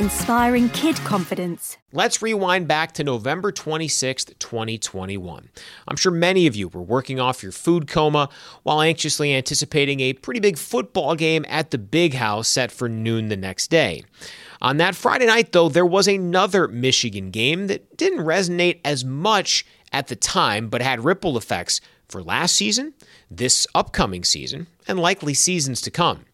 Inspiring kid confidence. Let's rewind back to November 26th, 2021. I'm sure many of you were working off your food coma while anxiously anticipating a pretty big football game at the big house set for noon the next day. On that Friday night, though, there was another Michigan game that didn't resonate as much at the time, but had ripple effects for last season, this upcoming season, and likely seasons to come.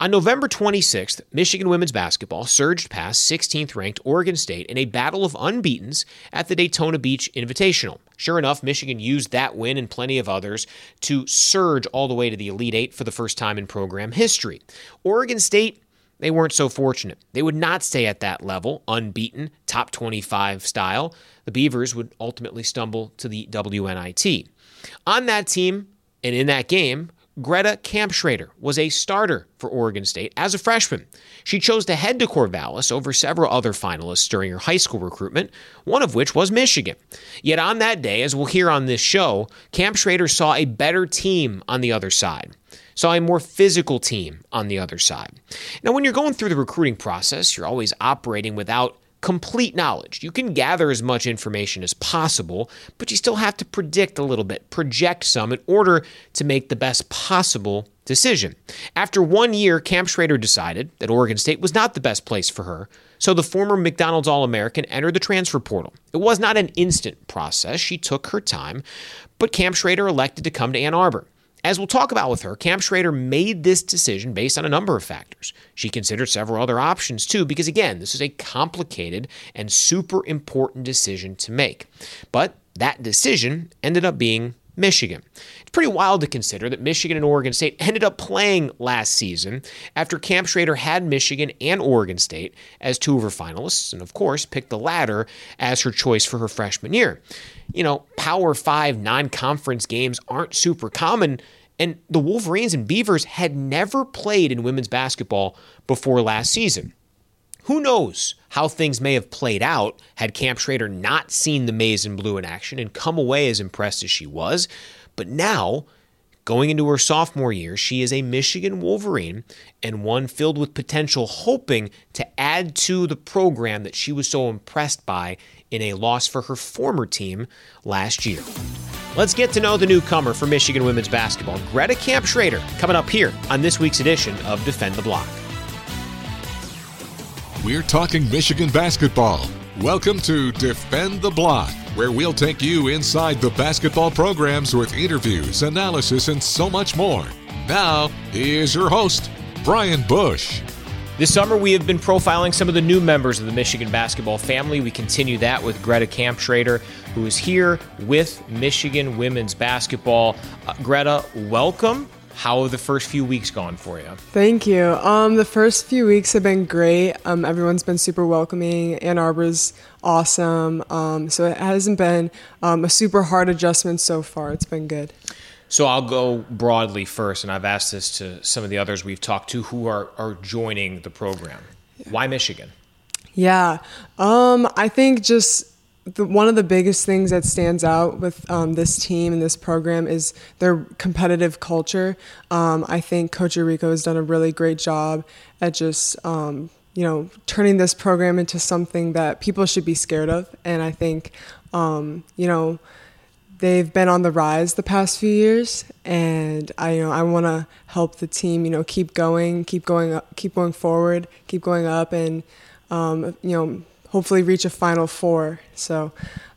On November 26th, Michigan women's basketball surged past 16th ranked Oregon State in a battle of unbeatens at the Daytona Beach Invitational. Sure enough, Michigan used that win and plenty of others to surge all the way to the Elite Eight for the first time in program history. Oregon State they weren't so fortunate. They would not stay at that level, unbeaten, top 25 style. The Beavers would ultimately stumble to the WNIT. On that team and in that game, Greta Kampschroeder was a starter for Oregon State as a freshman. She chose to head to Corvallis over several other finalists during her high school recruitment, one of which was Michigan. Yet on that day, as we'll hear on this show, Kampschroeder saw a better team on the other side saw a more physical team on the other side. Now, when you're going through the recruiting process, you're always operating without complete knowledge. You can gather as much information as possible, but you still have to predict a little bit, project some in order to make the best possible decision. After one year, Kampschroeder decided that Oregon State was not the best place for her, so the former McDonald's All American entered the transfer portal. It was not an instant process, she took her time, but Kampschroeder elected to come to Ann Arbor. As we'll talk about with her, Kampschroeder made this decision based on a number of factors. She considered several other options too, because again, this is a complicated and super important decision to make. But that decision ended up being Michigan. It's pretty wild to consider that Michigan and Oregon State ended up playing last season after Kampschroeder had Michigan and Oregon State as two of her finalists, and of course, picked the latter as her choice for her freshman year you know, Power Five non conference games aren't super common. And the Wolverines and Beavers had never played in women's basketball before last season. Who knows how things may have played out had Kampschroeder not seen the maize and blue in action and come away as impressed as she was. But now, going into her sophomore year, she is a Michigan Wolverine and one filled with potential, hoping to add to the program that she was so impressed by in a loss for her former team last year. Let's get to know the newcomer for Michigan women's basketball, Greta Kampschroeder, coming up here on this week's edition of Defend the Block. We're talking Michigan basketball. Welcome to Defend the Block where we'll take you inside the basketball programs with interviews, analysis, and so much more. Now, here's your host, Brian Bush. This summer, we have been profiling some of the new members of the Michigan basketball family. We continue that with Greta Kampschroeder, who is here with Michigan women's basketball. Uh, Greta, welcome. How have the first few weeks gone for you? Thank you. Um, the first few weeks have been great. Um, everyone's been super welcoming. Ann Arbor's awesome. Um, so it hasn't been um, a super hard adjustment so far. It's been good. So I'll go broadly first, and I've asked this to some of the others we've talked to who are, are joining the program. Why Michigan? Yeah, um, I think just the, one of the biggest things that stands out with um, this team and this program is their competitive culture. Um, I think Coach Rico has done a really great job at just um, you know turning this program into something that people should be scared of, and I think um, you know they've been on the rise the past few years and I you know I want to help the team you know keep going keep going up keep going forward keep going up and um, you know hopefully reach a final four so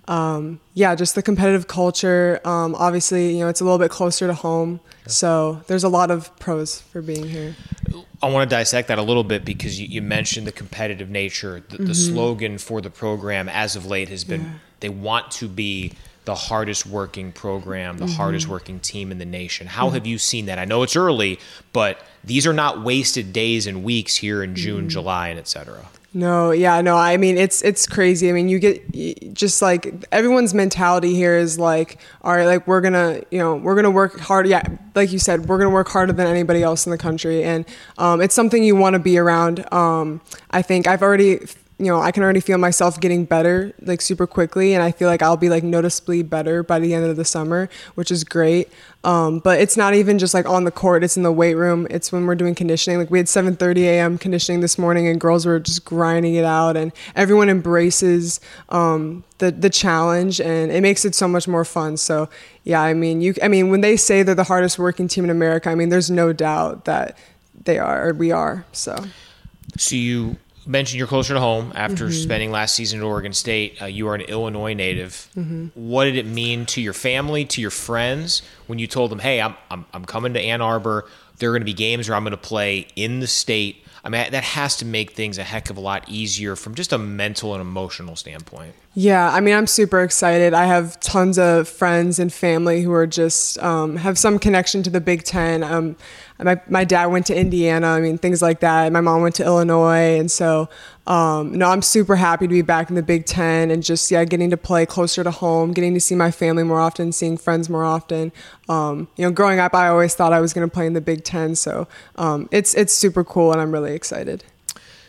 um, yeah just the competitive culture um, obviously you know it's a little bit closer to home so there's a lot of pros for being here I want to dissect that a little bit because you, you mentioned the competitive nature. The, mm-hmm. the, slogan for the program as of late has been yeah. they want to be the hardest working program, the mm-hmm. hardest working team in the nation. How mm-hmm. have you seen that? I know it's early, but these are not wasted days and weeks here in June, mm-hmm. July, and et cetera. No, yeah, no. I mean, it's it's crazy. I mean, you get just like everyone's mentality here is like, all right, like we're gonna, you know, we're gonna work hard. Yeah, like you said, we're gonna work harder than anybody else in the country, and um, it's something you want to be around. Um, I think I've already you know, I can already feel myself getting better like super quickly, and I feel like I'll be like noticeably better by the end of the summer, which is great. Um, but it's not even just like on the court; it's in the weight room. It's when we're doing conditioning. Like we had 7:30 a.m. conditioning this morning, and girls were just grinding it out, and everyone embraces um, the the challenge, and it makes it so much more fun. So yeah, I mean, you, I mean, when they say they're the hardest working team in America, I mean, there's no doubt that they are, or we are. So. So you mentioned you're closer to home after mm-hmm. spending last season at Oregon State. Uh, you are an Illinois native. Mm-hmm. What did it mean to your family, to your friends, when you told them, "Hey, I'm I'm, I'm coming to Ann Arbor. There are going to be games where I'm going to play in the state." I mean, that has to make things a heck of a lot easier from just a mental and emotional standpoint. Yeah, I mean, I'm super excited. I have tons of friends and family who are just um, have some connection to the Big Ten. Um, my, my dad went to Indiana, I mean, things like that. My mom went to Illinois. And so, um, no, I'm super happy to be back in the Big Ten and just, yeah, getting to play closer to home, getting to see my family more often, seeing friends more often. Um, you know, growing up, I always thought I was going to play in the Big Ten. So um, it's, it's super cool and I'm really excited.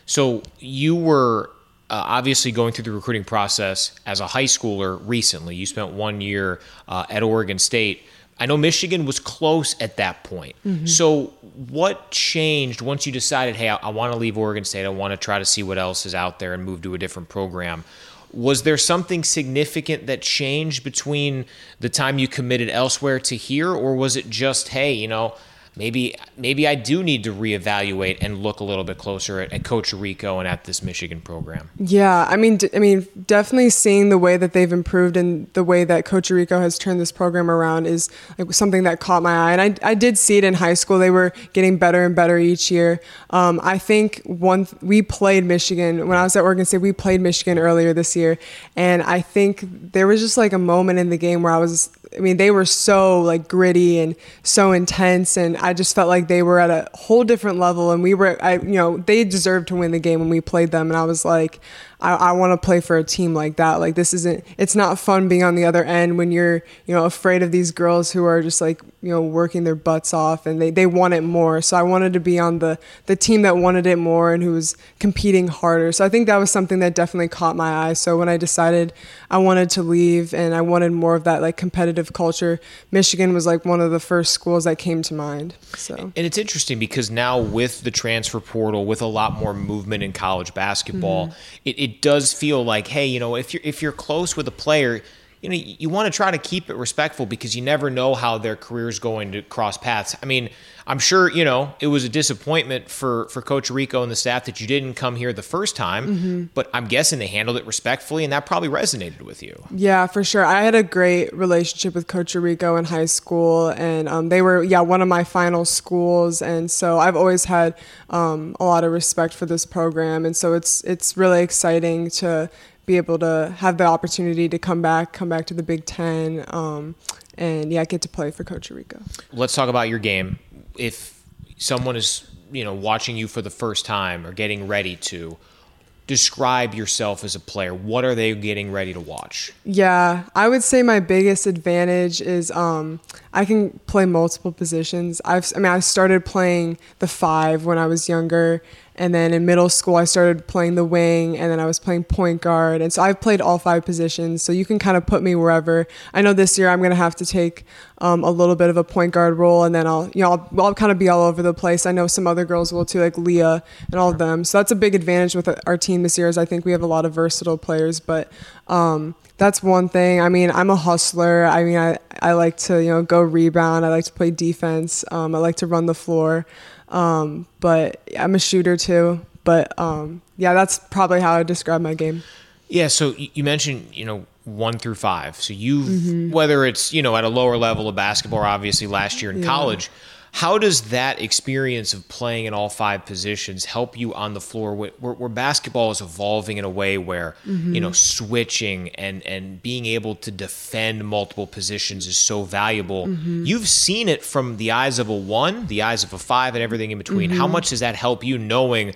So you were uh, obviously going through the recruiting process as a high schooler recently. You spent one year uh, at Oregon State. I know Michigan was close at that point. Mm-hmm. So, what changed once you decided, hey, I, I want to leave Oregon State? I want to try to see what else is out there and move to a different program. Was there something significant that changed between the time you committed elsewhere to here, or was it just, hey, you know, maybe maybe I do need to reevaluate and look a little bit closer at, at Coach Rico and at this Michigan program. Yeah, I mean, d- I mean, definitely seeing the way that they've improved and the way that Coach Rico has turned this program around is like something that caught my eye. And I, I did see it in high school; they were getting better and better each year. Um, I think one th- we played Michigan when I was at Oregon State. We played Michigan earlier this year, and I think there was just like a moment in the game where I was I mean, they were so like gritty and so intense, and I just felt like they were at a whole different level. And we were, I, you know, they deserved to win the game when we played them, and I was like, I, I want to play for a team like that. Like this isn't, it's not fun being on the other end when you're, you know, afraid of these girls who are just like, you know, working their butts off and they, they want it more. So I wanted to be on the, the team that wanted it more and who was competing harder. So I think that was something that definitely caught my eye. So when I decided I wanted to leave and I wanted more of that like competitive culture, Michigan was like one of the first schools that came to mind. So, and it's interesting because now with the transfer portal, with a lot more movement in college basketball, mm-hmm. it, it does feel like, hey, you know, if you're if you're close with a player, you know, you want to try to keep it respectful because you never know how their career is going to cross paths. I mean, I'm sure you know it was a disappointment for for Coach Rico and the staff that you didn't come here the first time, mm-hmm. but I'm guessing they handled it respectfully, and that probably resonated with you. Yeah, for sure. I had a great relationship with Coach Rico in high school, and um, they were yeah one of my final schools, and so I've always had um, a lot of respect for this program, and so it's it's really exciting to be able to have the opportunity to come back, come back to the Big Ten, um, and yeah, get to play for Coach Rico. Let's talk about your game. If someone is you know watching you for the first time or getting ready to describe yourself as a player what are they getting ready to watch yeah i would say my biggest advantage is um, i can play multiple positions i've i mean i started playing the five when i was younger and then in middle school, I started playing the wing, and then I was playing point guard. And so I've played all five positions. So you can kind of put me wherever. I know this year I'm going to have to take um, a little bit of a point guard role, and then I'll, you know, I'll, I'll, kind of be all over the place. I know some other girls will too, like Leigha and all of them. So that's a big advantage with our team this year. Is I think we have a lot of versatile players, but. Um, that's one thing. I mean, I'm a hustler. I mean, I, I like to, you know, go rebound. I like to play defense. Um, I like to run the floor. Um, but I'm a shooter too. But um, yeah, that's probably how I describe my game. Yeah. So you mentioned, you know, one through five. So you've, mm-hmm. whether it's, you know, at a lower level of basketball, or obviously last year in yeah. college, how does that experience of playing in all five positions help you on the floor where, where basketball is evolving in a way where, mm-hmm. you know, switching and, and being able to defend multiple positions is so valuable? Mm-hmm. You've seen it from the eyes of a one, the eyes of a five, and everything in between. Mm-hmm. How much does that help you knowing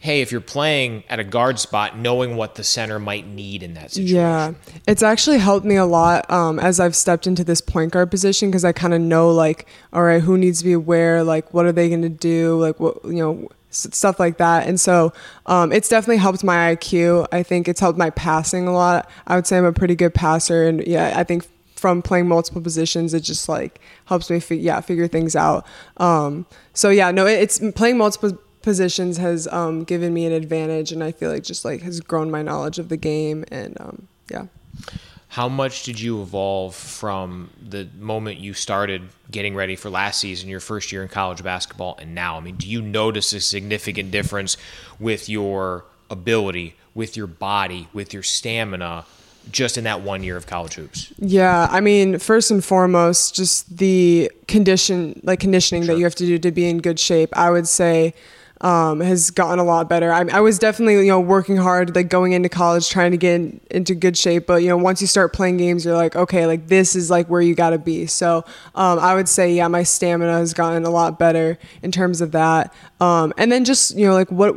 hey, if you're playing at a guard spot, knowing what the center might need in that situation. Yeah, it's actually helped me a lot um, as I've stepped into this point guard position because I kind of know like, all right, who needs to be where, like, what are they going to do, like, what you know. Stuff like that, and so um, it's definitely helped my IQ. I think it's helped my passing a lot. I would say I'm a pretty good passer, and yeah, I think from playing multiple positions, it just like helps me, yeah, figure things out. Um, so yeah, no, it's playing multiple positions has um, given me an advantage, and I feel like just like has grown my knowledge of the game, and um, yeah. How much did you evolve from the moment you started getting ready for last season, your first year in college basketball, and now? I mean, do you notice a significant difference with your ability, with your body, with your stamina, just in that one year of college hoops? Yeah, I mean, first and foremost, just the condition, like conditioning sure. that you have to do to be in good shape. I would say um, has gotten a lot better. I, I, was definitely, you know, working hard, like going into college, trying to get in, into good shape. But, you know, once you start playing games, you're like, okay, like this is like where you got to be. So um, I would say, yeah, my stamina has gotten a lot better in terms of that. Um, and then just, you know, like what,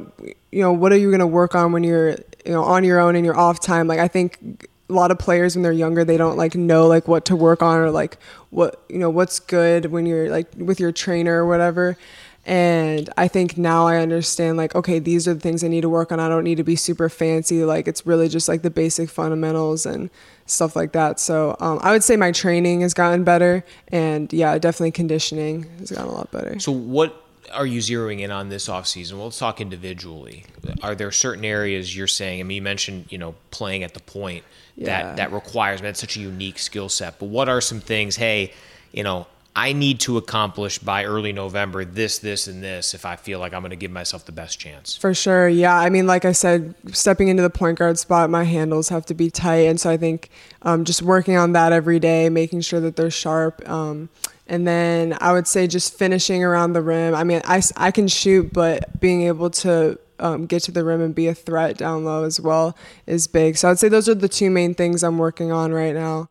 you know, what are you to work on when you're, you know, on your own and you're off time? Like, I think a lot of players when they're younger they don't like know like what to work on or like what you know what's good when you're like with your trainer or whatever and I think now I understand like, okay, these are the things I need to work on. I don't need to be super fancy. Like it's really just like the basic fundamentals and stuff like that. So um, I would say my training has gotten better, and yeah, definitely conditioning has gotten a lot better. So what are you zeroing in on this off season? Well, let's talk individually. Are there certain areas you're saying? I mean, you mentioned you know playing at the point yeah. that that requires. I mean, that's such a unique skill set. But what are some things? Hey, you know, I need to accomplish by early November this, this, and this if I feel like I'm going to give myself the best chance. For sure. Yeah. I mean, like I said, stepping into the point guard spot, my handles have to be tight. And so I think um, just working on that every day, making sure that they're sharp. Um, and then I would say just finishing around the rim. I mean, I, I can shoot, but being able to um, get to the rim and be a threat down low as well is big. So I'd say those are the two main things I'm working on right now.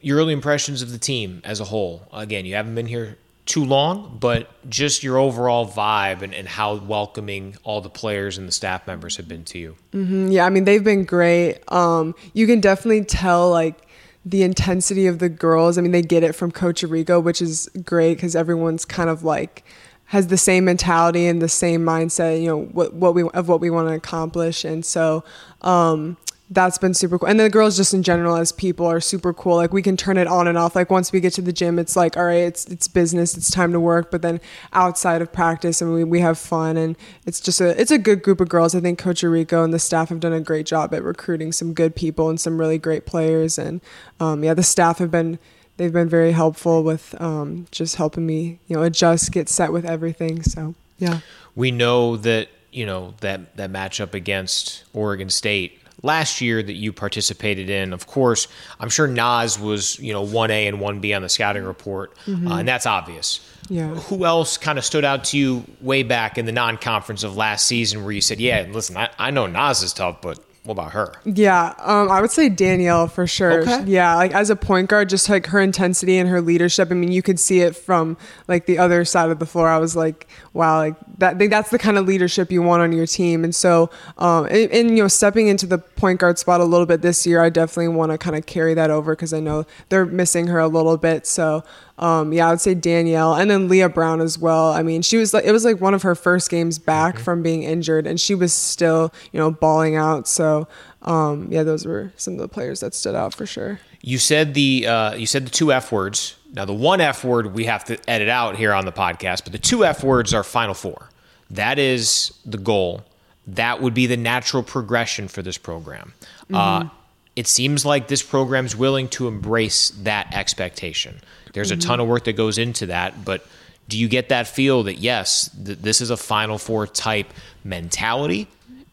your early impressions of the team as a whole. Again, you haven't been here too long, but just your overall vibe and, and how welcoming all the players and the staff members have been to you. Yeah, I mean they've been great. Um, you can definitely tell like the intensity of the girls. I mean they get it from Coach Rico, which is great because everyone's kind of like has the same mentality and the same mindset. You know what what we of what we want to accomplish, and so. Um, that's been super cool. And the girls just in general as people are super cool. Like we can turn it on and off. Like once we get to the gym, it's like, all right, it's it's business, it's time to work. But then outside of practice and we, we have fun and it's just a it's a good group of girls. I think Coach Rico and the staff have done a great job at recruiting some good people and some really great players. And um, yeah, the staff have been they've been very helpful with um, just helping me, you know, adjust, get set with everything. So yeah. We know that, you know, that, that matchup against Oregon State last year that you participated in. Of course, I'm sure Naz was, you know, 1A and 1B on the scouting report, uh, and that's obvious. Yeah. Who else kind of stood out to you way back in the non conference of last season where you said, yeah, listen, I, I know Naz is tough, but what about her? Yeah, um, I would say Danielle for sure. Okay. Yeah, like as a point guard, just like her intensity and her leadership. I mean, you could see it from like the other side of the floor. I was like, wow, like that. That's the kind of leadership you want on your team. And so, um, and, and you know, stepping into the point guard spot a little bit this year, I definitely want to kind of carry that over because I know they're missing her a little bit. So. Um, yeah, I would say Danielle and then Leigha Brown as well. I mean, she was like, it was like one of her first games back from being injured and she was still, you know, balling out. So, um, yeah, those were some of the players that stood out for sure. You said the uh, you said the two F words. Now the one F word we have to edit out here on the podcast, but the two F words are Final Four. That is the goal. That would be the natural progression for this program. Uh, it seems like this program's willing to embrace that expectation. There's a ton of work that goes into that, but do you get that feel that yes, th- this is a Final Four type mentality?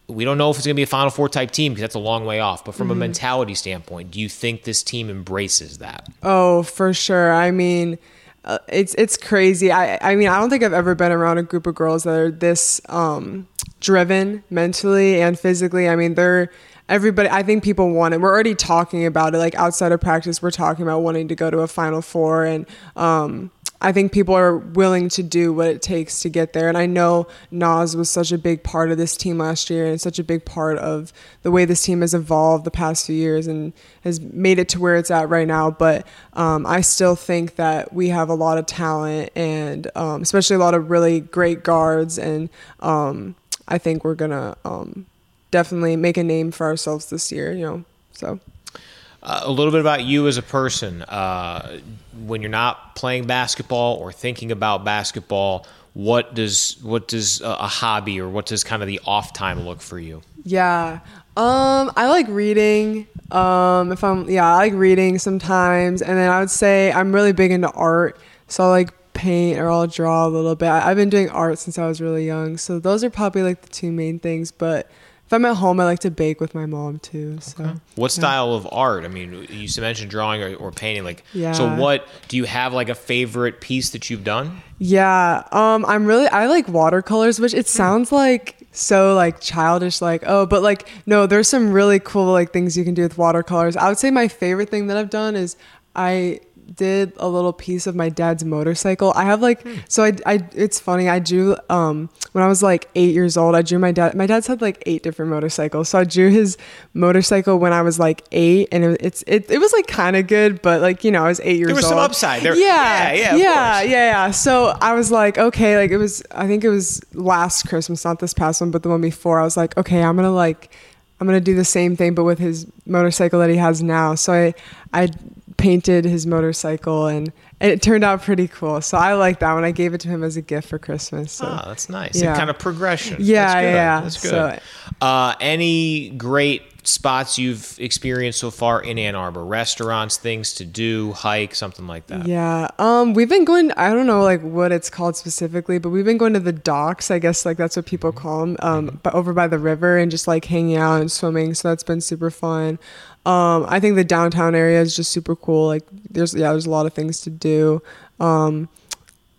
We don't know if it's going to be a Final Four type team because that's a long way off. But from a mentality standpoint, do you think this team embraces that? Oh, for sure. I mean, uh, it's it's crazy. I I mean, I don't think I've ever been around a group of girls that are this um, driven mentally and physically. I mean, they're everybody. I think people want it. We're already talking about it. Like outside of practice, we're talking about wanting to go to a Final Four, and um, I think people are willing to do what it takes to get there. And I know Naz was such a big part of this team last year and such a big part of the way this team has evolved the past few years and has made it to where it's at right now. But um, I still think that we have a lot of talent and um, especially a lot of really great guards. And um, I think we're going to um, definitely make a name for ourselves this year, you know, so. Uh, a little bit about you as a person. Uh, when you're not playing basketball or thinking about basketball, what does what does a, a hobby or what does kind of the off time look for you? Yeah. Um, I like reading. Um, if I'm yeah, I like reading sometimes, and then I would say I'm really big into art. So I like paint or I'll draw a little bit. I, I've been doing art since I was really young, so those are probably like the two main things. But if I'm at home, I like to bake with my mom too. So What style of art? I mean, you mentioned drawing or, or painting. Like, yeah. so what do you have like a favorite piece that you've done? Yeah, um, I'm really I like watercolors, which it sounds like so like childish, like oh, but like no, there's some really cool like things you can do with watercolors. I would say my favorite thing that I've done is I did a little piece of my dad's motorcycle. I have like so I, I it's funny I drew um when I was like eight years old I drew my dad my dad's had like eight different motorcycles so I drew his motorcycle when I was like eight and it, it's it, it was like kind of good but like you know I was eight years old. There was old some upside there. yeah Yeah, yeah, yeah yeah yeah so I was like okay like it was I think it was last Christmas not this past one but the one before I was like okay I'm gonna like I'm gonna do the same thing but with his motorcycle that he has now so I I painted his motorcycle and, and it turned out pretty cool so I like that one I gave it to him as a gift for Christmas so Ah, that's nice. Yeah. And kind of progression. Yeah, that's good. yeah, That's good. so- uh, any great spots you've experienced so far in Ann Arbor? Restaurants, things to do, hike, something like that. Yeah. Um, we've been going. I don't know like what it's called specifically, but we've been going to the docks. I guess like that's what people call them. Um, but over by the river and just like hanging out and swimming. So that's been super fun. Um, I think the downtown area is just super cool. Like there's yeah, there's a lot of things to do. Um,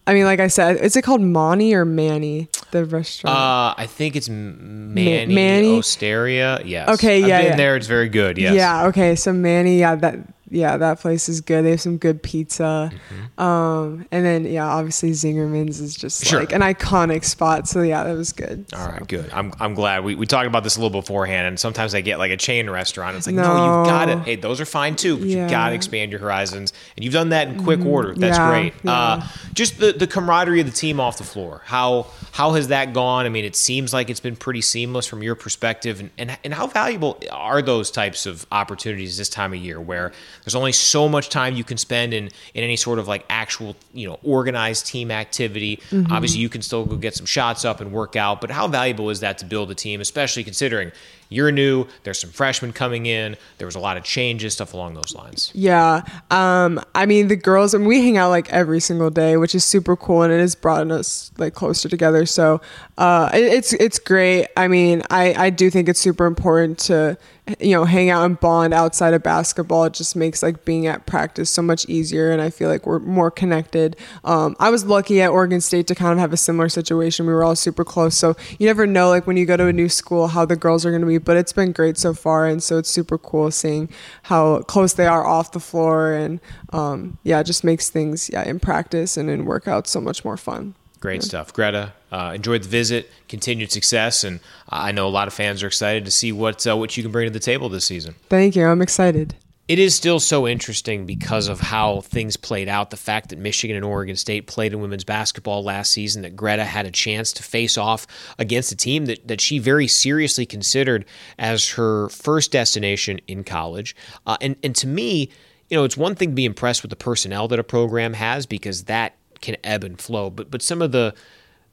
I mean, like I said, is it called Monty or Mani? The restaurant. Uh, I think it's Mani, Mani? Osteria. Yes. Okay, I've yeah, been yeah. there. It's very good. Yes. Yeah. Okay. So Mani, yeah, that yeah, that place is good. They have some good pizza. Um, and then yeah, obviously Zingerman's is just Sure. like an iconic spot. So yeah, that was good. All right, good. I'm, I'm glad. We, we talked about this a little beforehand, and sometimes I get like a chain restaurant. It's like, no, No. you've got it. Hey, those are fine too, but you've got to expand your horizons. And you've done that in quick order. That's Yeah, great. Uh, just the, the camaraderie of the team off the floor. How how has that gone? I mean, it seems like it's been pretty seamless from your perspective. And, and, and how valuable are those types of opportunities this time of year where there's only so much time you can spend in, in any sort of like actual, you know, organized team activity? Mm-hmm. Obviously, you can still go get some shots up and work out, but how valuable is that to build a team, especially considering you're new, there's some freshmen coming in, there was a lot of changes, stuff along those lines? Yeah. Um, I mean, the girls, and we hang out like every single day, which is super cool, and it has brought us like closer together. So uh, it, it's it's great. I mean, I I do think it's super important to you know hang out and bond outside of basketball. It just makes like being at practice so much easier, and I feel like we're more connected. Um, I was lucky at Oregon State to kind of have a similar situation. We were all super close, so you never know like when you go to a new school how the girls are going to be. But it's been great so far, and so it's super cool seeing how close they are off the floor, and um, yeah, it just makes things yeah in practice and in workouts so much more fun. Great stuff. Greta, uh, enjoyed the visit, continued success, and I know a lot of fans are excited to see what uh, what you can bring to the table this season. Thank you. I'm excited. It is still so interesting because of how things played out. The fact that Michigan and Oregon State played in women's basketball last season, that Greta had a chance to face off against a team that, that she very seriously considered as her first destination in college. Uh, and, and to me, you know, it's one thing to be impressed with the personnel that a program has because that can ebb and flow. But but some of the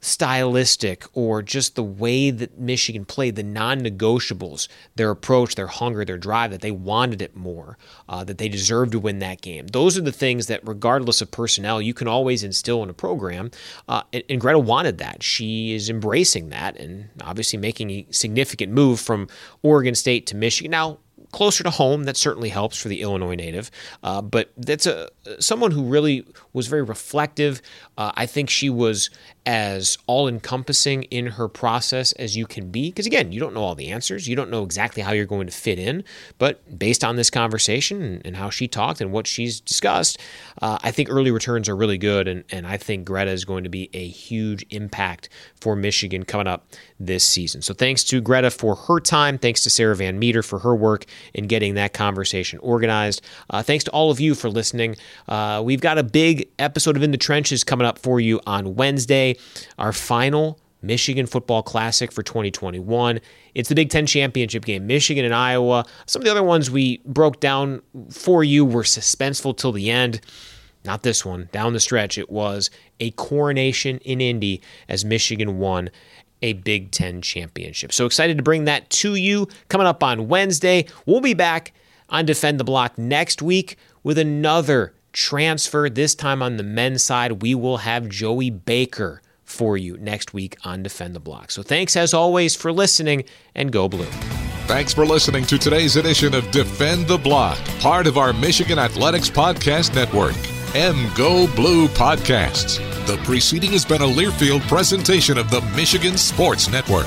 stylistic or just the way that Michigan played, the non negotiables, their approach, their hunger, their drive, that they wanted it more, uh, that they deserved to win that game. Those are the things that, regardless of personnel, you can always instill in a program. Uh, and, and Greta wanted that. She is embracing that and obviously making a significant move from Oregon State to Michigan. Now, closer to home. That certainly helps for the Illinois native. Uh, but that's a someone who really was very reflective. Uh, I think she was as all encompassing in her process as you can be. Because again, you don't know all the answers. You don't know exactly how you're going to fit in. But based on this conversation and, how she talked and what she's discussed, uh, I think early returns are really good. And, and I think Greta is going to be a huge impact for Michigan coming up this season. So thanks to Greta for her time. Thanks to Sarah Van Meter for her work in getting that conversation organized. Uh, thanks to all of you for listening. Uh, we've got a big episode of In the Trenches coming up for you on Wednesday, our final Michigan Football Classic for 2021. It's the Big Ten Championship game, Michigan and Iowa. Some of the other ones we broke down for you were suspenseful till the end. Not this one. Down the stretch, it was a coronation in Indy as Michigan won a Big Ten championship. So excited to bring that to you. Coming up on Wednesday, we'll be back on Defend the Block next week with another transfer. This time on the men's side, we will have Joey Baker for you next week on Defend the Block. So thanks as always for listening and go blue. Thanks for listening to today's edition of Defend the Block, part of our Michigan Athletics Podcast Network, M Go Blue Podcasts. The preceding has been a Learfield presentation of the Michigan Sports Network.